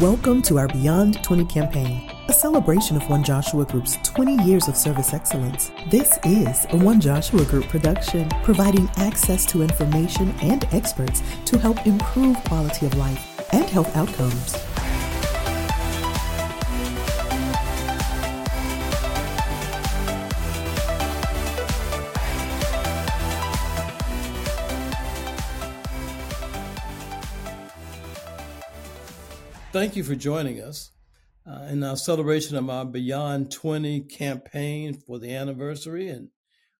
Welcome to our Beyond 20 campaign, a celebration of One Joshua Group's 20 years of service excellence. This is a One Joshua Group production, providing access to information and experts to help improve quality of life and health outcomes. Thank you for joining us uh, in our celebration of our Beyond 20 campaign for the anniversary. And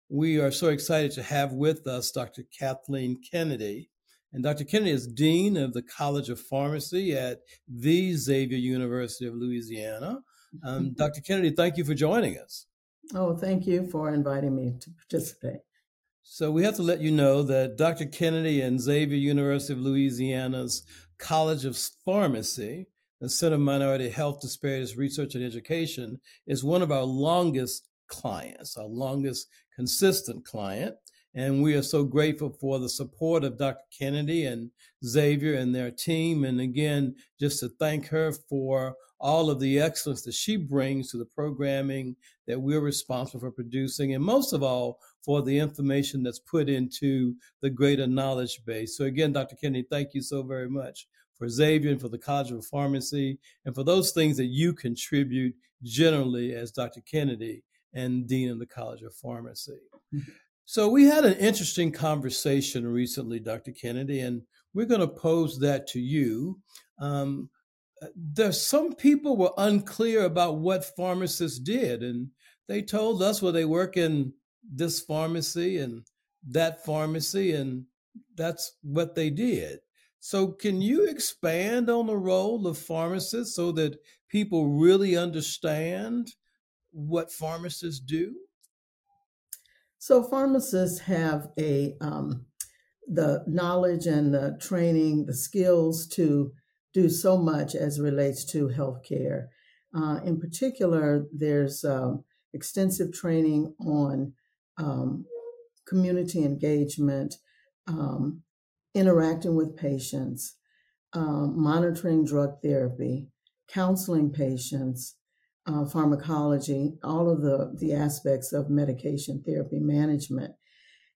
we are so excited to have with us Dr. Kathleen Kennedy. And Dr. Kennedy is Dean of the College of Pharmacy at the Xavier University of Louisiana. Um, Dr. Kennedy, thank you for joining us. Oh, thank you for inviting me to participate. So, we have to let you know that Dr. Kennedy and Xavier University of Louisiana's College of Pharmacy, the Center of Minority Health Disparities Research and Education, is one of our longest clients, our longest consistent client. And we are so grateful for the support of Dr. Kennedy and Xavier and their team. And again, just to thank her for all of the excellence that she brings to the programming that we're responsible for producing, and most of all, for the information that's put into the greater knowledge base. So, again, Dr. Kennedy, thank you so very much for Xavier and for the College of Pharmacy and for those things that you contribute generally as Dr. Kennedy and Dean of the College of Pharmacy. Mm-hmm. So, we had an interesting conversation recently, Dr. Kennedy, and we're going to pose that to you. Um, there's some people were unclear about what pharmacists did, and they told us, well, they work in this pharmacy and that pharmacy, and that's what they did. So, can you expand on the role of pharmacists so that people really understand what pharmacists do? So, pharmacists have a um, the knowledge and the training, the skills to do so much as relates to healthcare. Uh, in particular, there's um, extensive training on um, community engagement, um, interacting with patients, um, monitoring drug therapy, counseling patients, uh, pharmacology, all of the, the aspects of medication therapy management.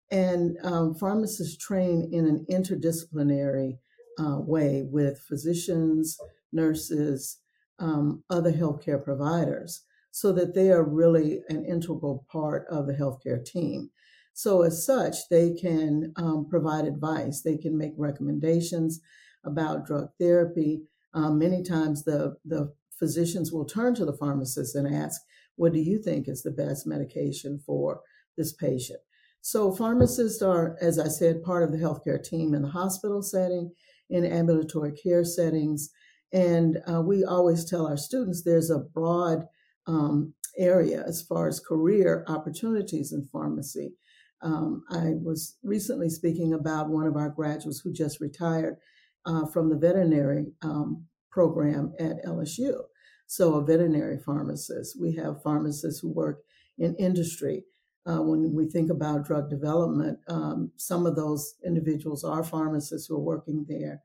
And um, pharmacists train in an interdisciplinary uh, way with physicians, nurses, um, other healthcare providers, so that they are really an integral part of the healthcare team. So, as such, they can um, provide advice, they can make recommendations about drug therapy. Um, many times, the, the physicians will turn to the pharmacist and ask, What do you think is the best medication for this patient? So, pharmacists are, as I said, part of the healthcare team in the hospital setting in ambulatory care settings. And uh, we always tell our students there's a broad um, area as far as career opportunities in pharmacy. Um, I was recently speaking about one of our graduates who just retired uh, from the veterinary um, program at LSU. So, a veterinary pharmacist. We have pharmacists who work in industry. Uh, when we think about drug development, um, some of those individuals are pharmacists who are working there.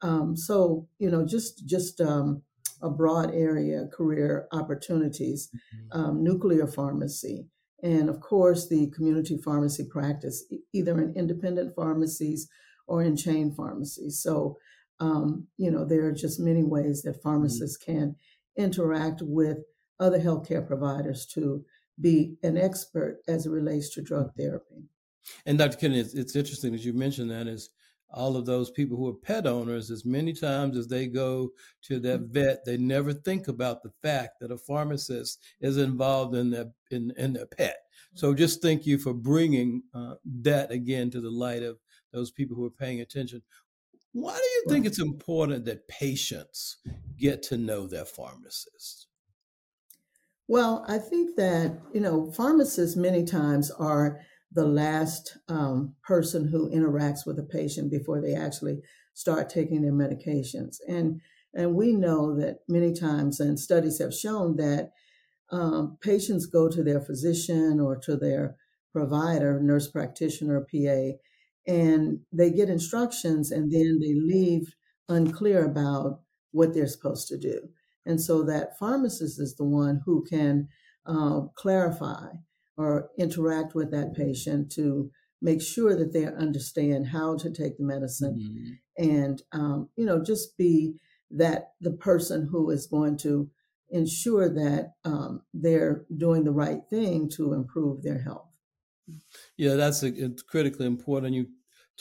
Um, so, you know, just just um, a broad area career opportunities, mm-hmm. Um, nuclear pharmacy, and of course the community pharmacy practice, either in independent pharmacies or in chain pharmacies. So, um, you know, there are just many ways that mm-hmm. pharmacists can interact with other healthcare providers to be an expert as it relates to drug mm-hmm. therapy. And Dr. Kennedy, it's, it's interesting that you mentioned that is all of those people who are pet owners, as many times as they go to their mm-hmm. vet, they never think about the fact that a pharmacist is involved in their in, in their pet. So mm-hmm. just thank you for bringing uh, that again to the light of those people who are paying attention. Why do you think it's important that patients get to know their pharmacist? Well, I think that, you know, pharmacists many times are the last um, person who interacts with a patient before they actually start taking their medications. And, and we know that many times, and studies have shown that um, patients go to their physician or to their provider, nurse practitioner, PA, and they get instructions and then they leave unclear about what they're supposed to do. And so that pharmacist is the one who can uh, clarify or interact with that patient to make sure that they understand how to take the medicine mm-hmm. and um, you know just be that the person who is going to ensure that um, they're doing the right thing to improve their health yeah that's a, critically important you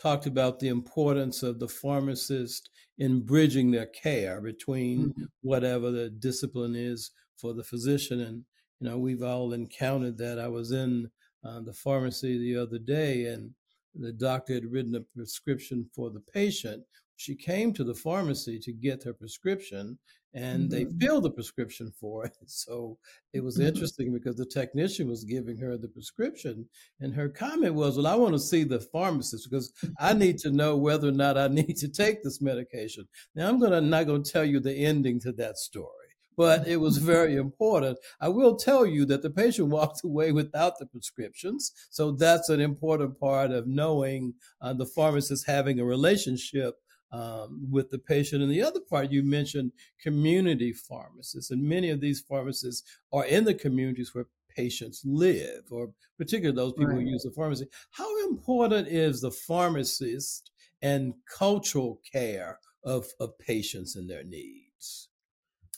talked about the importance of the pharmacist in bridging their care between mm-hmm. whatever the discipline is for the physician and you know we've all encountered that i was in uh, the pharmacy the other day, and the doctor had written a prescription for the patient. She came to the pharmacy to get her prescription, and mm-hmm. they filled the prescription for it. So it was mm-hmm. interesting because the technician was giving her the prescription, and her comment was, "Well, I want to see the pharmacist because I need to know whether or not I need to take this medication." Now, I'm gonna not going to tell you the ending to that story but it was very important. I will tell you that the patient walked away without the prescriptions. So that's an important part of knowing uh, the pharmacist having a relationship um, with the patient. And the other part you mentioned community pharmacists, and many of these pharmacists are in the communities where patients live, or particularly those people right. who use the pharmacy. How important is the pharmacist and cultural care of, of patients and their needs?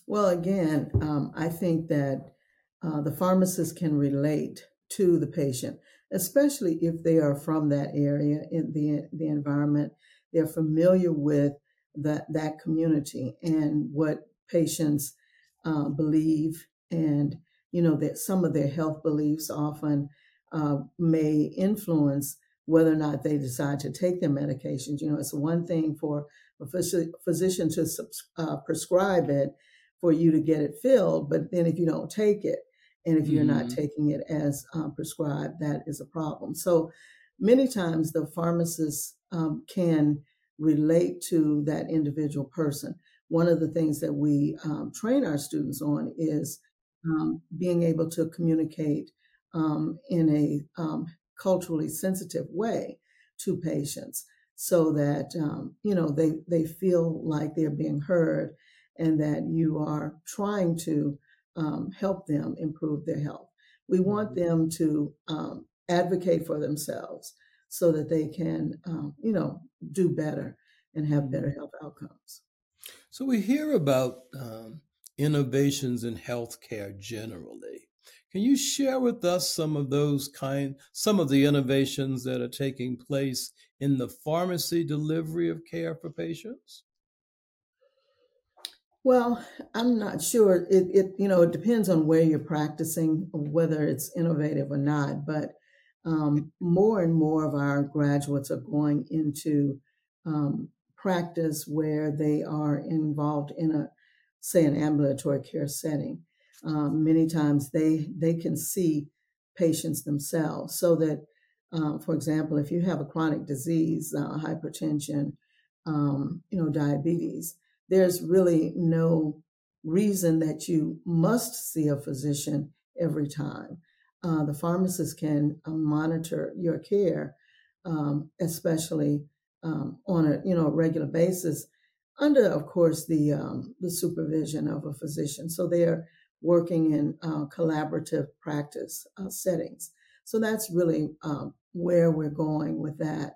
Well, again, um, I think that uh, the pharmacist can relate to the patient, especially if they are from that area in the the environment. They're familiar with that that community and what patients uh, believe, and you know that some of their health beliefs often uh, may influence whether or not they decide to take their medications. You know, it's one thing for a physician to uh, prescribe it for you to get it filled. But then if you don't take it, and if you're mm-hmm. not taking it as um, prescribed, that is a problem. So many times the pharmacist um, can relate to that individual person. One of the things that we um, train our students on is um, being able to communicate um, in a um, culturally sensitive way to patients so that you know they they feel like they're being heard and that you are trying to um, help them improve their health. We want mm-hmm. them to um, advocate for themselves so that they can, um, you know, do better and have better mm-hmm. health outcomes. So we hear about um, innovations in healthcare generally. Can you share with us some of those kind, some of the innovations that are taking place in the pharmacy delivery of care for patients? Well, I'm not sure. It, it you know it depends on where you're practicing, whether it's innovative or not. But um, more and more of our graduates are going into um, practice where they are involved in a, say, an ambulatory care setting. Um, many times they they can see patients themselves, so that, uh, for example, if you have a chronic disease, uh, hypertension, um, you know, diabetes there's really no reason that you must see a physician every time. Uh, the pharmacist can uh, monitor your care, um, especially um, on a you know regular basis, under of course the um, the supervision of a physician. So they are working in uh, collaborative practice uh, settings. So that's really um, where we're going with that,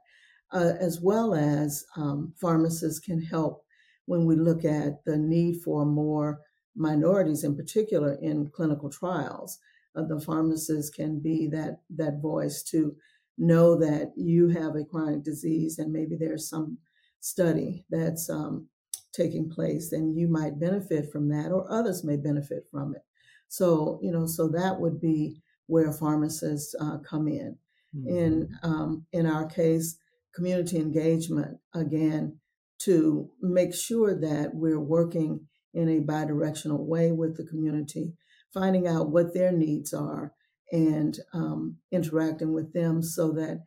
uh, as well as um, pharmacists can help when we look at the need for more minorities in particular in clinical trials. Uh, the pharmacist can be that that voice to know that you have a chronic disease and maybe there's some study that's um, taking place and you might benefit from that or others may benefit from it. So, you know, so that would be where pharmacists uh, come in. Mm-hmm. In um, in our case, community engagement again to make sure that we're working in a bidirectional way with the community, finding out what their needs are and um, interacting with them so that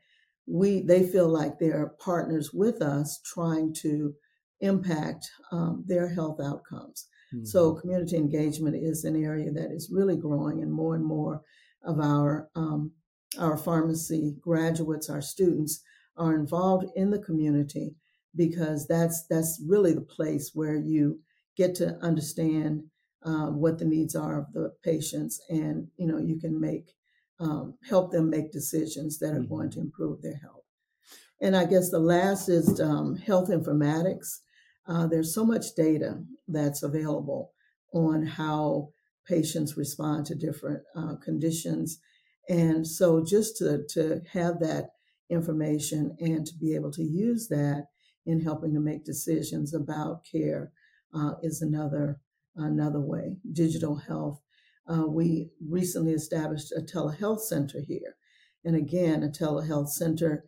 we they feel like they're partners with us trying to impact um, their health outcomes. Mm-hmm. So community engagement is an area that is really growing, and more and more of our um, our pharmacy graduates, our students, are involved in the community because that's that's really the place where you get to understand um, what the needs are of the patients, and you know you can make um, help them make decisions that are mm-hmm. going to improve their health. And I guess the last is um, health informatics. Uh, there's so much data that's available on how patients respond to different uh, conditions. And so just to, to have that information and to be able to use that in helping to make decisions about care uh, is another another way. Digital health. Uh, we recently established a telehealth center here. And again, a telehealth center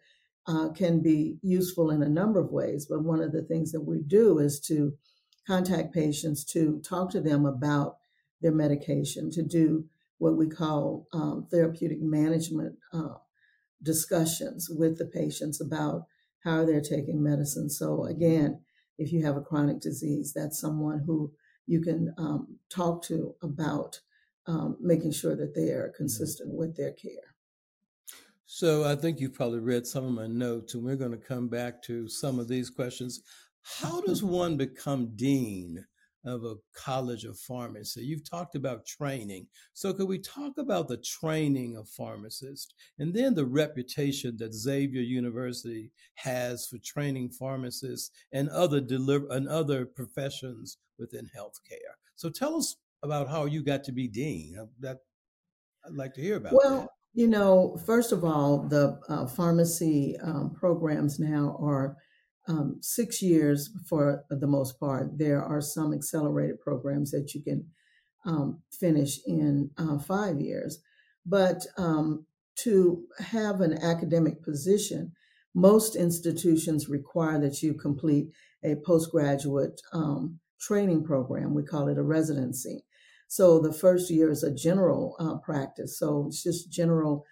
uh, can be useful in a number of ways. But one of the things that we do is to contact patients to talk to them about their medication, to do what we call um, therapeutic management uh, discussions with the patients about how they're taking medicine. So, again, if you have a chronic disease, that's someone who you can um, talk to about um, making sure that they are consistent with their care. So I think you've probably read some of my notes, and we're going to come back to some of these questions. How does one become dean of a college of pharmacy? You've talked about training. So could we talk about the training of pharmacists and then the reputation that Xavier University has for training pharmacists and other deliver and other professions within healthcare? So tell us about how you got to be dean. That I'd like to hear about. Well, that. You know, first of all, the uh, pharmacy um, programs now are um, six years for the most part. There are some accelerated programs that you can um, finish in uh, five years. But um, to have an academic position, most institutions require that you complete a postgraduate um, training program. We call it a residency. So the first year is a general uh, practice. So it's just general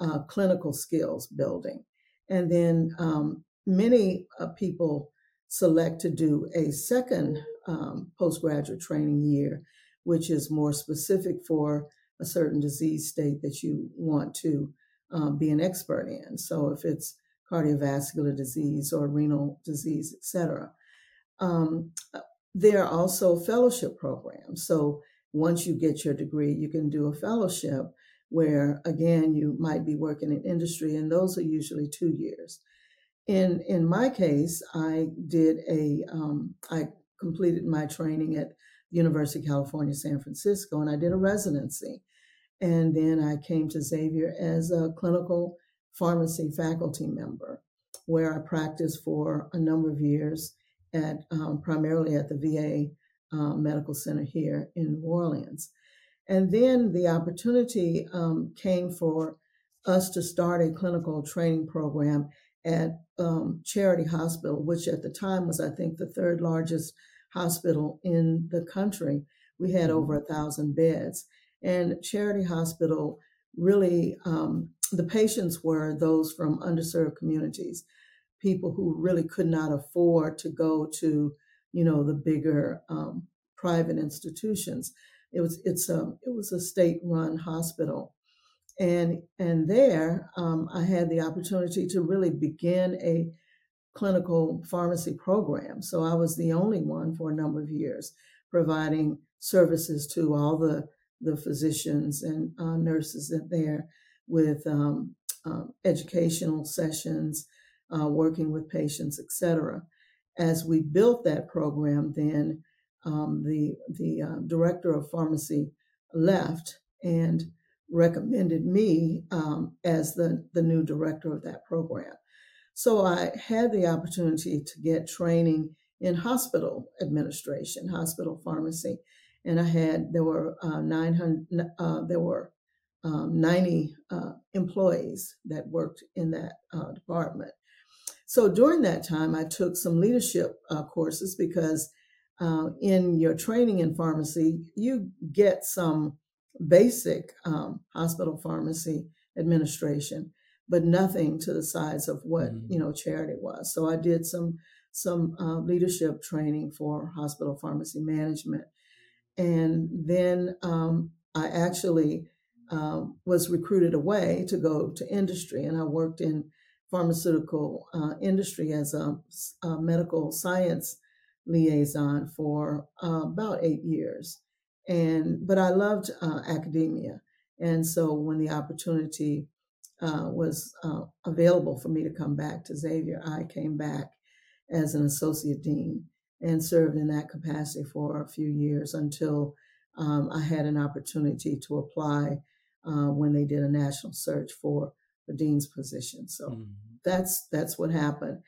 uh, clinical skills building. And then um, many uh, people select to do a second um, postgraduate training year, which is more specific for a certain disease state that you want to um, be an expert in. So if it's cardiovascular disease or renal disease, et cetera. Um, uh, there are also fellowship programs. So once you get your degree, you can do a fellowship where, again, you might be working in industry, and those are usually two years. In in my case, I did a um, I completed my training at University of California, San Francisco, and I did a residency, and then I came to Xavier as a clinical pharmacy faculty member, where I practiced for a number of years at um, primarily at the VA uh, Medical Center here in New Orleans. And then the opportunity um, came for us to start a clinical training program at um, Charity Hospital, which at the time was, I think, the third largest hospital in the country. We had over a thousand beds. And Charity Hospital really, um, the patients were those from underserved communities, people who really could not afford to go to you know, the bigger um, private institutions. It was it's a it was a state run hospital, and and there um, I had the opportunity to really begin a clinical pharmacy program. So I was the only one for a number of years providing services to all the the physicians and uh, nurses in there with um, um, educational sessions, uh, working with patients, etc as we built that program, then um, the the uh, director of pharmacy left and recommended me um, as the the new director of that program. So I had the opportunity to get training in hospital administration, hospital pharmacy, and I had there were uh, 900 uh, there were um, 90 uh, employees that worked in that uh, department. So during that time, I took some leadership uh, courses because uh, in your training in pharmacy, you get some basic um, hospital pharmacy administration, but nothing to the size of what mm-hmm. you know charity was. So I did some some uh, leadership training for hospital pharmacy management, and then um, I actually um, was recruited away to go to industry, and I worked in pharmaceutical uh, industry as a, a, medical science liaison for uh, about eight years. And but I loved uh, academia, and so when the opportunity uh, was uh, available for me to come back to Xavier, I came back as an associate dean and served in that capacity for a few years until um, I had an opportunity to apply uh, when they did a national search for the dean's position. So mm-hmm. that's that's what happened.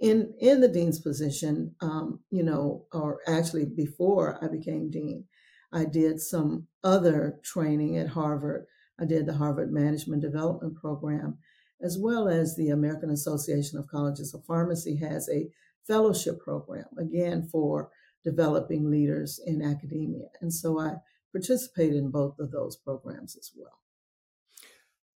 In in the dean's position, um, you know, or actually before I became dean, I did some other training at Harvard. I did the Harvard Management Development Program, as well as the American Association of Colleges of Pharmacy has a fellowship program, again, for developing leaders in academia. And so I participated in both of those programs as well.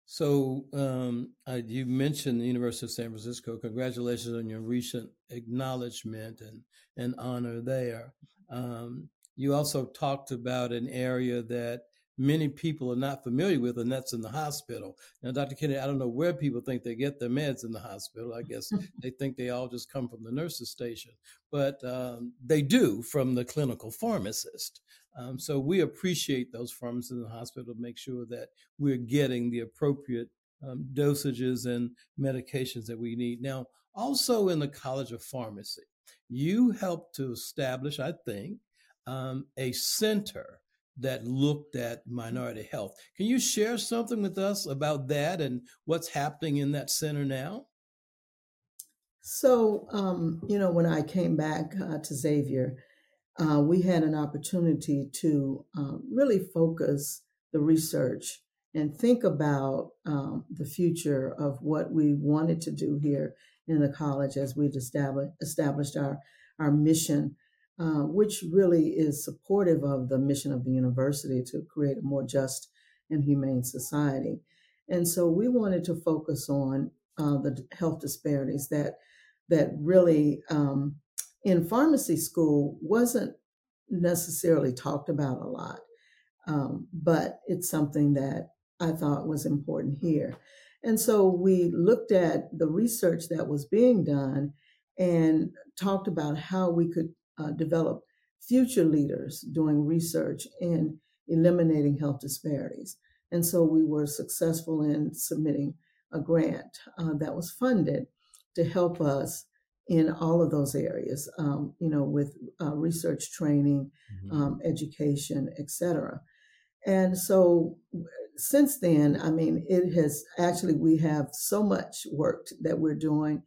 So um, uh, you mentioned the University of San Francisco. Congratulations on your recent acknowledgement and, and honor there. Um, you also talked about an area that many people are not familiar with, and that's in the hospital. Now, Dr. Kennedy, I don't know where people think they get their meds in the hospital. I guess they think they all just come from the nurse's station, but um, they do from the clinical pharmacist. Um, so we appreciate those pharmacists in the hospital to make sure that we're getting the appropriate um, dosages and medications that we need. Now, also in the College of Pharmacy, you helped to establish, I think, um, a center that looked at minority health. Can you share something with us about that and what's happening in that center now? So, um, you know, when I came back uh, to Xavier, uh, we had an opportunity to um, really focus the research and think about um, the future of what we wanted to do here in the college as we established, established our, our mission uh, which really is supportive of the mission of the university to create a more just and humane society. And so we wanted to focus on uh, the health disparities that that really um, in pharmacy school wasn't necessarily talked about a lot, um, but it's something that I thought was important here. And so we looked at the research that was being done and talked about how we could uh, develop future leaders doing research in eliminating health disparities. And so we were successful in submitting a grant uh, that was funded to help us in all of those areas, um, you know, with uh, research training, mm-hmm. um, education, etc. And so since then, I mean, it has actually, we have so much work that we're doing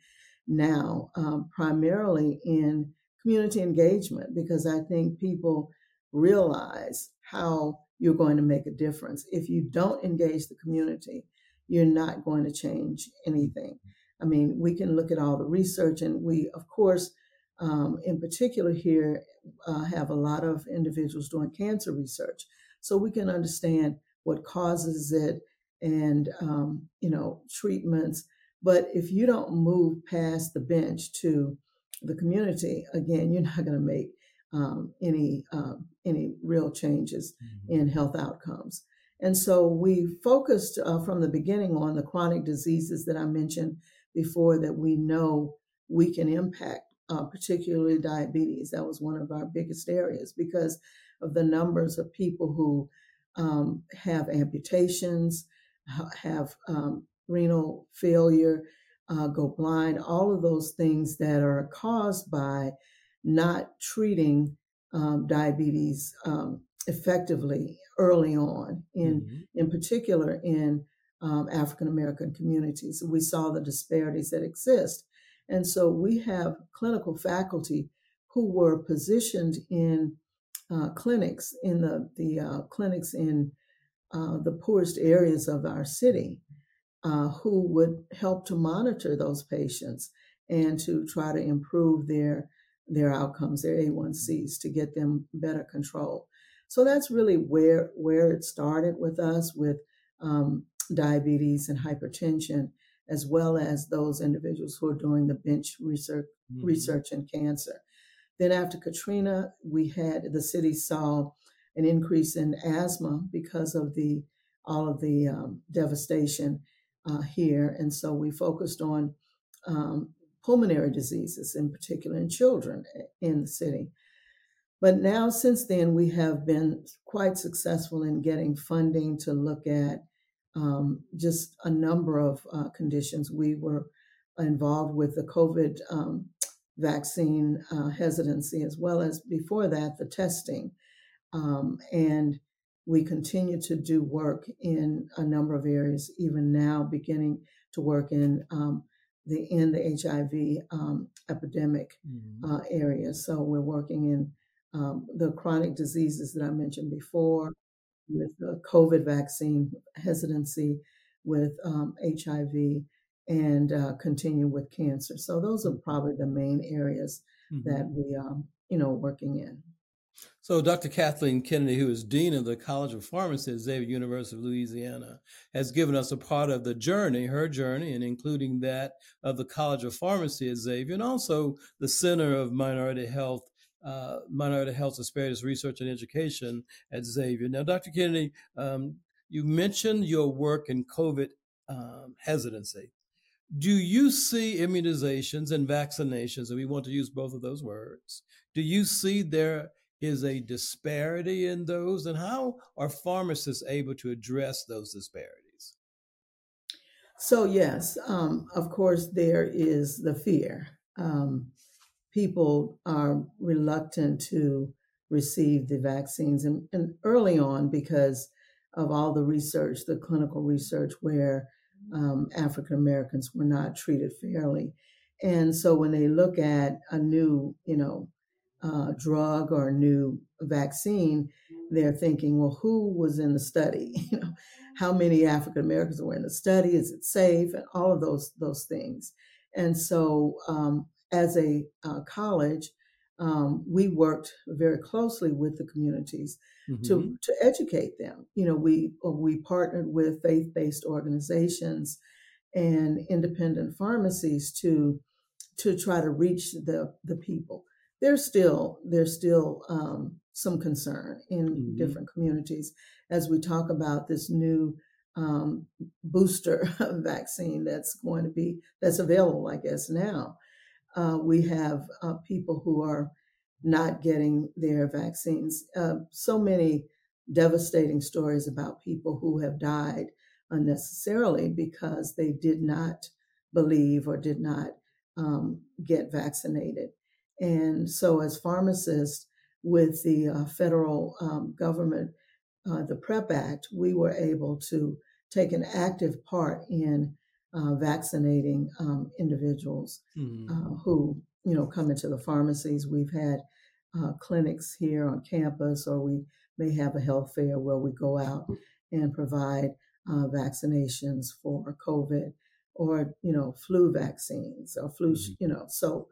now, um, primarily in community engagement because I think people realize how you're going to make a difference. If you don't engage the community, you're not going to change anything. I mean, we can look at all the research, and we, of course, um, in particular here, uh, have a lot of individuals doing cancer research. So we can understand what causes it and, um, you know, treatments. But if you don't move past the bench to the community, again, you're not going to make um, any um, any real changes mm-hmm. in health outcomes. And so we focused uh, from the beginning on the chronic diseases that I mentioned before that we know we can impact, uh, particularly diabetes. That was one of our biggest areas because of the numbers of people who um, have amputations, have um, renal failure, uh, go blind, all of those things that are caused by not treating um, diabetes um, effectively early on, in mm-hmm. in particular in um, African American communities. We saw the disparities that exist, and so we have clinical faculty who were positioned in uh, clinics in the the uh, clinics in uh, the poorest areas of our city uh, who would help to monitor those patients and to try to improve their their outcomes, their A1Cs, to get them better control. So that's really where where it started with us with um, diabetes and hypertension, as well as those individuals who are doing the bench research mm-hmm. research in cancer. Then after Katrina, we had the city saw an increase in asthma because of the all of the um, devastation uh, here. And so we focused on um, pulmonary diseases, in particular in children in the city. But now, since then, we have been quite successful in getting funding to look at um, just a number of uh, conditions. We were involved with the COVID um, vaccine uh, hesitancy, as well as before that, the testing. Um, and we continue to do work in a number of areas, even now, beginning to work in um, the in the HIV um, epidemic mm-hmm. uh, area. So we're working in um, the chronic diseases that I mentioned before, with the COVID vaccine hesitancy, with um, HIV, and uh, continue with cancer. So those are probably the main areas mm-hmm. that we, um, you know, working in. So, Dr. Kathleen Kennedy, who is Dean of the College of Pharmacy at Xavier University of Louisiana, has given us a part of the journey, her journey, and including that of the College of Pharmacy at Xavier, and also the Center of Minority Health uh, Minority Health Disparities Research and Education at Xavier. Now, Dr. Kennedy, um, you mentioned your work in COVID um, hesitancy. Do you see immunizations and vaccinations, and we want to use both of those words, do you see there is a disparity in those, and how are pharmacists able to address those disparities? So, yes, um, of course, there is the fear. Um, people are reluctant to receive the vaccines. And, and early on, because of all the research, the clinical research, where um, African Americans were not treated fairly. And so when they look at a new, you know, uh, drug or a new vaccine, they're thinking, well, who was in the study? You know, how many African Americans were in the study? Is it safe? And all of those those things. And so um, as a uh, college, um, we worked very closely with the communities mm-hmm. to to educate them. You know, we uh, we partnered with faith based organizations and independent pharmacies to to try to reach the the people. There's still there's still um, some concern in mm-hmm. different communities as we talk about this new um, booster vaccine that's going to be that's available, I guess now uh, we have uh, people who are not getting their vaccines. Uh, so many devastating stories about people who have died unnecessarily because they did not believe or did not um, get vaccinated. And so, as pharmacists, with the uh, federal um, government, uh, the PREP Act, we were able to take an active part in uh, vaccinating um, individuals mm-hmm. uh, who you know come into the pharmacies. We've had uh, clinics here on campus, or we may have a health fair where we go out and provide uh, vaccinations for COVID or you know flu vaccines or flu mm-hmm. you know so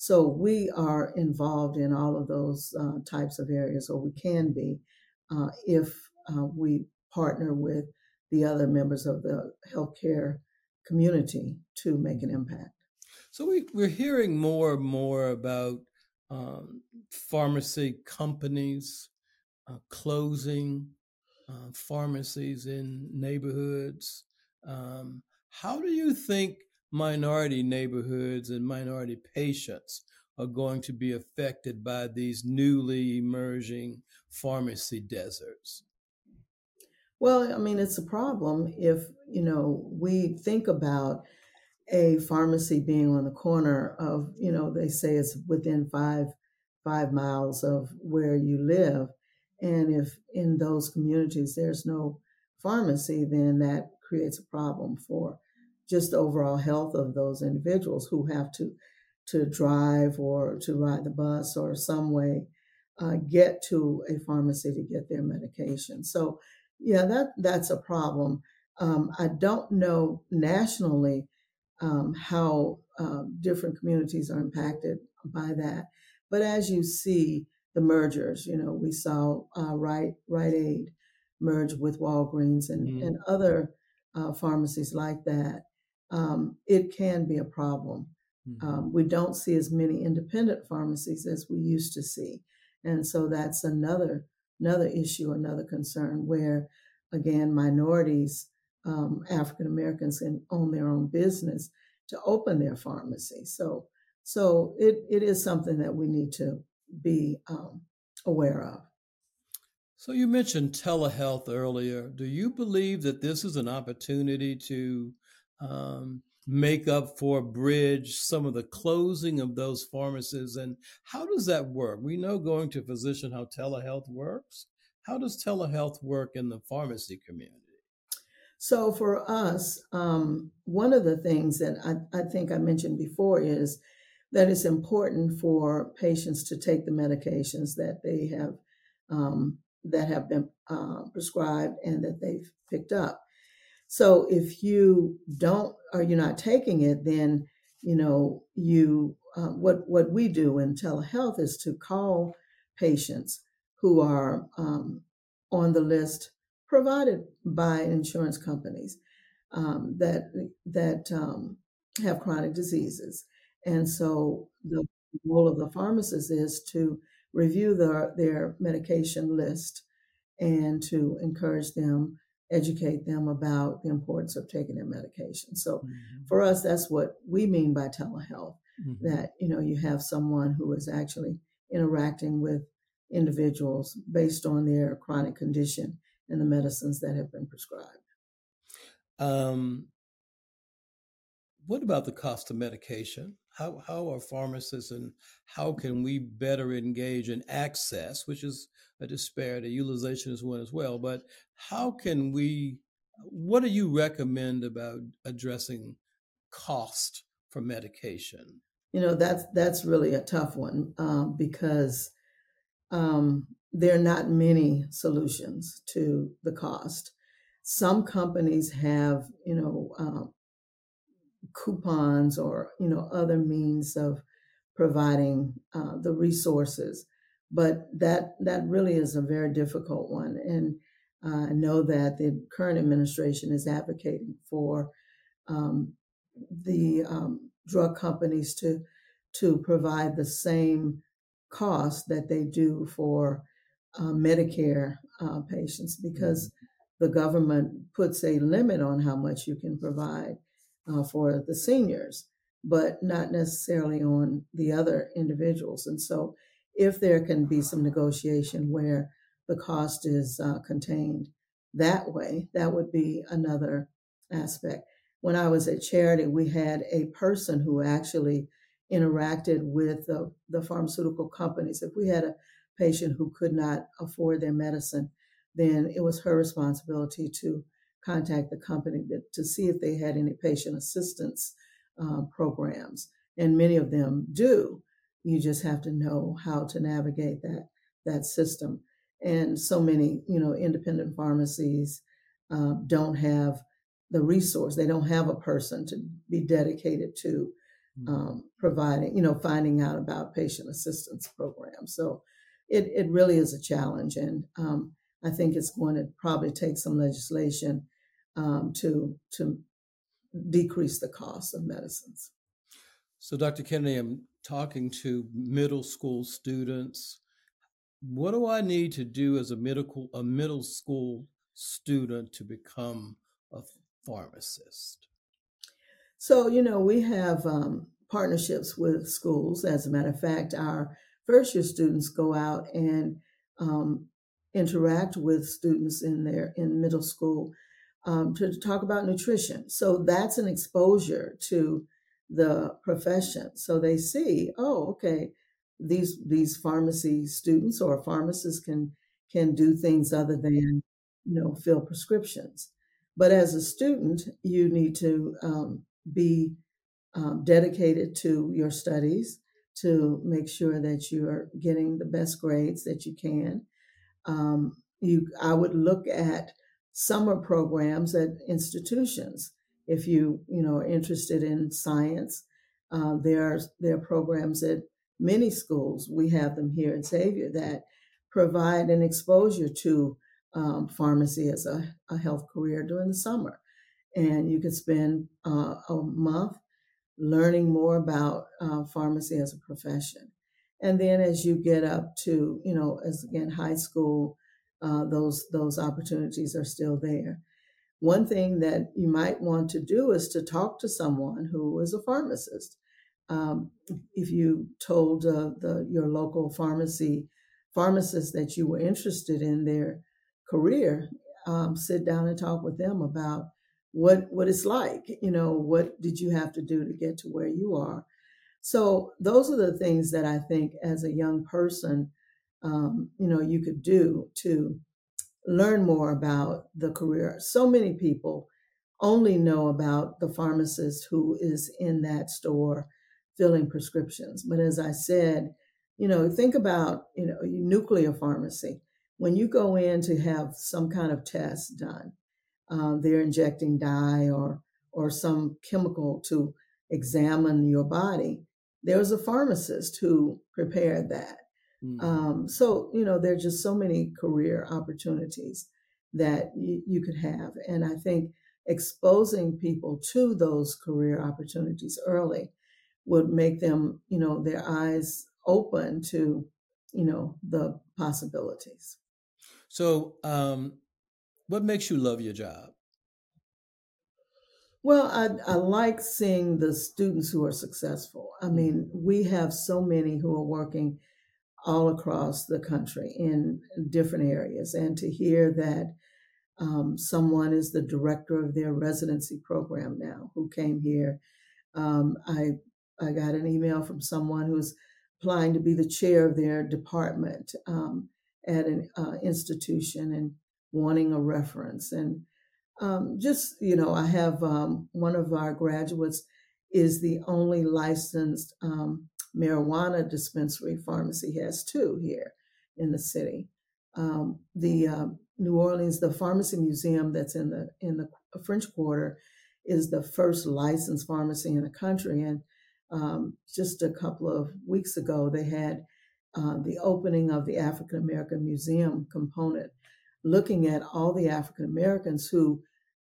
so we are involved in all of those uh, types of areas or we can be uh, if uh, we partner with the other members of the healthcare community to make an impact. So we, we're hearing more and more about um, pharmacy companies uh, closing uh, pharmacies in neighborhoods. Um, how do you think minority neighborhoods and minority patients are going to be affected by these newly emerging pharmacy deserts? Well, I mean, it's a problem if, you know, we think about a pharmacy being on the corner of, you know, they say it's within five five miles of where you live. And if in those communities there's no pharmacy, then that creates a problem for just the overall health of those individuals who have to to drive or to ride the bus or some way uh, get to a pharmacy to get their medication. So yeah, that that's a problem. Um, I don't know nationally um, how uh, different communities are impacted by that, but as you see the mergers, you know, we saw uh, Rite Rite Aid merge with Walgreens and mm-hmm. and other uh, pharmacies like that. Um, it can be a problem. Mm-hmm. Um, we don't see as many independent pharmacies as we used to see, and so that's another another issue, another concern where, again, minorities, um, African Americans can own their own business to open their pharmacy. So so it, it is something that we need to be um, aware of. So you mentioned telehealth earlier. Do you believe that this is an opportunity to um, make up for bridge some of the closing of those pharmacies? And how does that work? We know going to physician how telehealth works. How does telehealth work in the pharmacy community? So for us, um, one of the things that I, I think I mentioned before is that it's important for patients to take the medications that they have um, that have been uh, prescribed and that they've picked up. So if you don't or you're not taking it, then you know you uh, what what we do in telehealth is to call patients who are um, on the list provided by insurance companies um, that that um, have chronic diseases. And so the role of the pharmacist is to review their, their medication list and to encourage them, educate them about the importance of taking their medication. So mm-hmm. for us, that's what we mean by telehealth, mm-hmm. that, you know, you have someone who is actually interacting with individuals based on their chronic condition and the medicines that have been prescribed. Um, what about the cost of medication? How, how are pharmacists and how can we better engage in access, which is a disparity, utilization is one as well, but how can we, what do you recommend about addressing cost for medication? You know, that's, that's really a tough one um, because um, there are not many solutions to the cost. Some companies have, you know, um, coupons or you know other means of providing uh, the resources. But that that really is a very difficult one. And uh, i know that the current administration is advocating for um, the um, drug companies to to provide the same cost that they do for uh, medicare uh, patients because mm-hmm. the government puts a limit on how much you can provide uh, for the seniors, but not necessarily on the other individuals. And so, if there can be some negotiation where the cost is uh, contained that way, that would be another aspect. When I was at Charity, we had a person who actually interacted with the, the pharmaceutical companies. If we had a patient who could not afford their medicine, then it was her responsibility to contact the company to, to see if they had any patient assistance uh, programs. And many of them do. You just have to know how to navigate that that system. And so many, you know, independent pharmacies uh, don't have the resource. They don't have a person to be dedicated to mm-hmm. um, providing, you know, finding out about patient assistance programs. So it, it really is a challenge. And um, I think it's going to probably take some legislation um, to to decrease the cost of medicines. So, Dr. Kennedy, I'm talking to middle school students. What do I need to do as a middle a middle school student to become a pharmacist? So, you know, we have um, partnerships with schools. As a matter of fact, our first year students go out and um, interact with students in their in middle school um, to talk about nutrition. So that's an exposure to the profession. So they see, oh, okay, these these pharmacy students or pharmacists can can do things other than you know fill prescriptions. But as a student, you need to um, be um, dedicated to your studies to make sure that you are getting the best grades that you can. Um, you, I would look at summer programs at institutions. If you you know are interested in science, uh, there are there are programs at many schools. We have them here at Xavier that provide an exposure to um, pharmacy as a, a, health career during the summer, and you can spend uh, a month learning more about uh, pharmacy as a profession. And then as you get up to, you know, as again, high school, uh, those those opportunities are still there. one thing that you might want to do is to talk to someone who is a pharmacist. Um, if you told uh, the your local pharmacy pharmacist that you were interested in their career, um, sit down and talk with them about what what it's like. You know, what did you have to do to get to where you are? So those are the things that I think, as a young person, um, you know, you could do to learn more about the career. So many people only know about the pharmacist who is in that store filling prescriptions. But as I said, you know, think about, you know, nuclear pharmacy. When you go in to have some kind of test done, um, they're injecting dye or or some chemical to examine your body. There's a pharmacist who prepared that. Mm. Um, so, you know, there are just so many career opportunities that you, you could have. And I think exposing people to those career opportunities early would make them, you know, their eyes open to, you know, the possibilities. So, um, what makes you love your job? Well, I, I like seeing the students who are successful. I mean, we have so many who are working all across the country in different areas. And to hear that um, someone is the director of their residency program now who came here. Um, I, I got an email from someone who's applying to be the chair of their department um, at an uh, institution and wanting a reference. And um, just, you know, I have um, one of our graduates is the only licensed um, marijuana dispensary pharmacy has two here in the city. Um, the uh, New Orleans, the pharmacy museum that's in the in the French Quarter, is the first licensed pharmacy in the country. And um, just a couple of weeks ago, they had uh, the opening of the African American Museum component, looking at all the African Americans who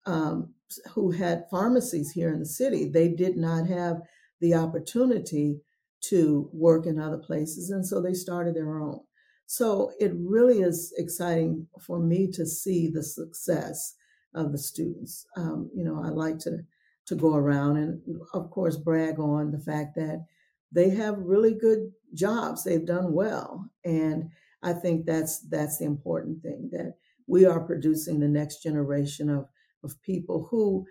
um, who had pharmacies here in the city. They did not have the opportunity to work in other places. And so they started their own. So it really is exciting for me to see the success of the students. Um, you know, I like to to go around and of course brag on the fact that they have really good jobs. They've done well. And I think that's that's the important thing that we are producing the next generation of, of people who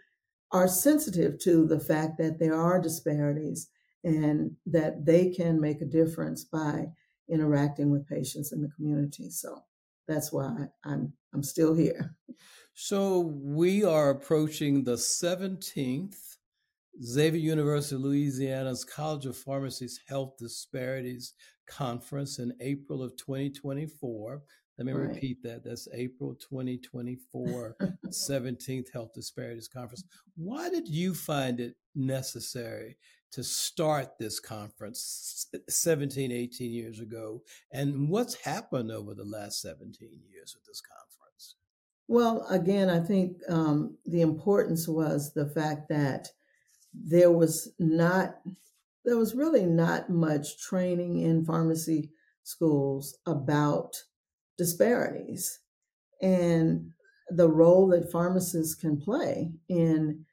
are sensitive to the fact that there are disparities and that they can make a difference by interacting with patients in the community. So that's why I'm I'm still here. So we are approaching the 17th Xavier University of Louisiana's College of Pharmacy's Health Disparities Conference in April of 2024. Let me right. repeat that. That's April 2024, 17th Health Disparities Conference. Why did you find it necessary to start this conference 17, 18 years ago? And what's happened over the last 17 years with this conference? Well, again, I think um, the importance was the fact that there was not, there was really not much training in pharmacy schools about disparities and the role that pharmacists can play in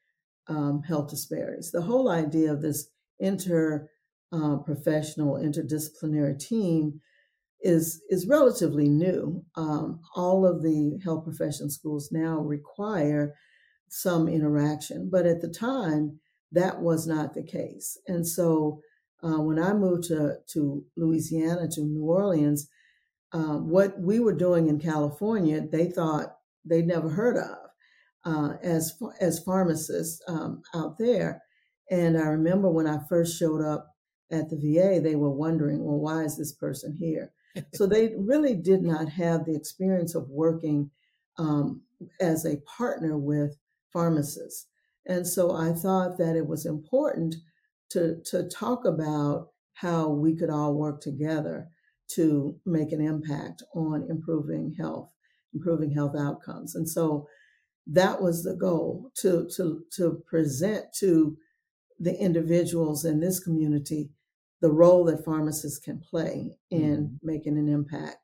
um, health disparities. The whole idea of this inter uh, interdisciplinary team is is relatively new. Um, all of the health profession schools now require some interaction, but at the time that was not the case. And so uh, when I moved to to Louisiana to New Orleans, um, what we were doing in California, they thought they'd never heard of uh, as as pharmacists um, out there. And I remember when I first showed up at the VA, they were wondering, well, why is this person here? so they really did not have the experience of working um, as a partner with pharmacists. And so I thought that it was important to, to talk about how we could all work together to make an impact on improving health, improving health outcomes. And so that was the goal to, to, to present to the individuals in this community the role that pharmacists can play in mm-hmm. making an impact.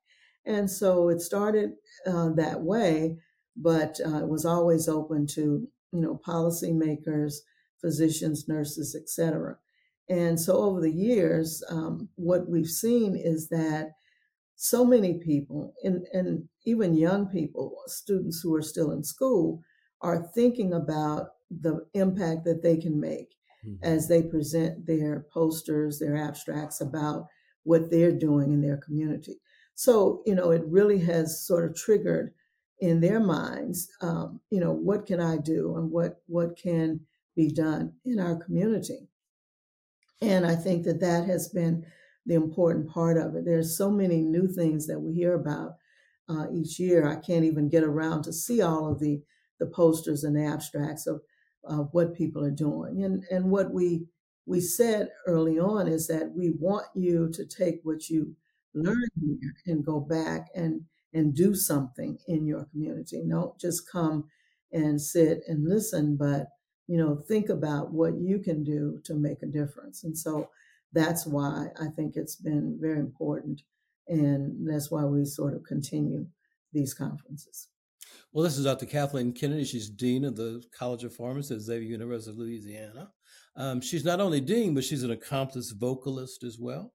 And so it started uh, that way. but uh, it was always open to you know policymakers, physicians, nurses, etc. And so over the years, um, what we've seen is that so many people, and, and even young people, students who are still in school, are thinking about the impact that they can make mm-hmm. as they present their posters, their abstracts about what they're doing in their community. So, you know, it really has sort of triggered in their minds, um, you know, what can I do and what what can be done in our community. And I think that that has been the important part of it. There's so many new things that we hear about uh, each year. I can't even get around to see all of the the posters and abstracts of uh, what people are doing. And and what we we said early on is that we want you to take what you learn here and go back and and do something in your community. Don't just come and sit and listen, but you know, think about what you can do to make a difference. And so that's why I think it's been very important. And that's why we sort of continue these conferences. Well, this is Dr. Kathleen Kennedy. She's Dean of the College of Pharmacy at Xavier University of Louisiana. Um, she's not only Dean, but she's an accomplished vocalist as well.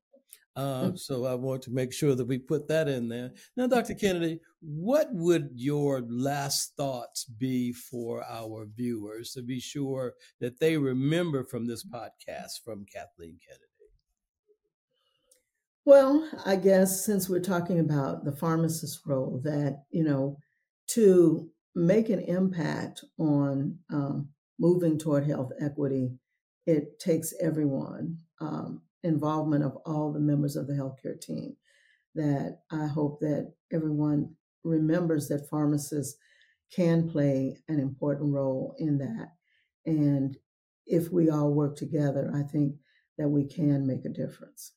Uh, mm. so I want to make sure that we put that in there. Now, Dr. Kennedy, what would your last thoughts be for our viewers to be sure that they remember from this podcast from Kathleen Kennedy? Well, I guess since we're talking about the pharmacist role, that, you know, to make an impact on um, moving toward health equity, it takes everyone. Um, involvement of all the members of the healthcare team. That I hope that everyone remembers that pharmacists can play an important role in that. And if we all work together, I think that we can make a difference.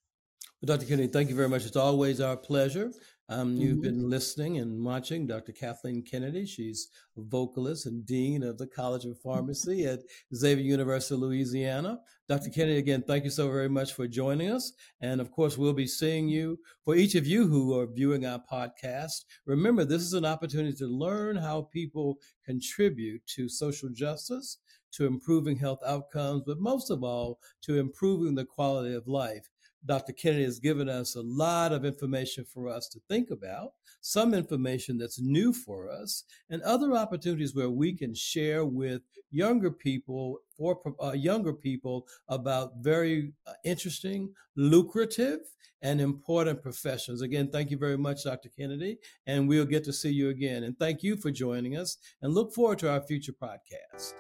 Well, Dr. Kennedy, thank you very much. It's always our pleasure. Um, you've mm-hmm. been listening and watching Dr. Kathleen Kennedy. She's a vocalist and dean of the College of Pharmacy at Xavier University of Louisiana. Dr. Kennedy, again, thank you so very much for joining us. And of course, we'll be seeing you. For each of you who are viewing our podcast, remember this is an opportunity to learn how people contribute to social justice, to improving health outcomes, but most of all, to improving the quality of life. Dr. Kennedy has given us a lot of information for us to think about, some information that's new for us, and other opportunities where we can share with younger people, for uh, younger people, about very uh, interesting, lucrative, and important professions. Again, thank you very much, Dr. Kennedy, and we'll get to see you again. And thank you for joining us, and look forward to our future podcast.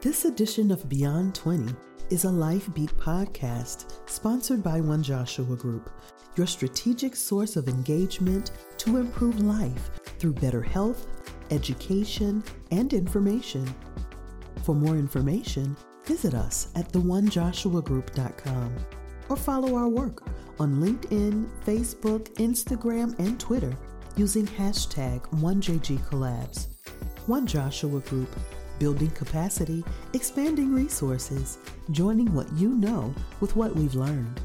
This edition of Beyond 20 is a Life Beat podcast sponsored by One Joshua Group, your strategic source of engagement to improve life through better health, education, and information. For more information, visit us at theonejoshuagroup.com or follow our work on LinkedIn, Facebook, Instagram, and Twitter using hashtag OneJGCollabs. One Joshua Group building capacity, expanding resources, joining what you know with what we've learned.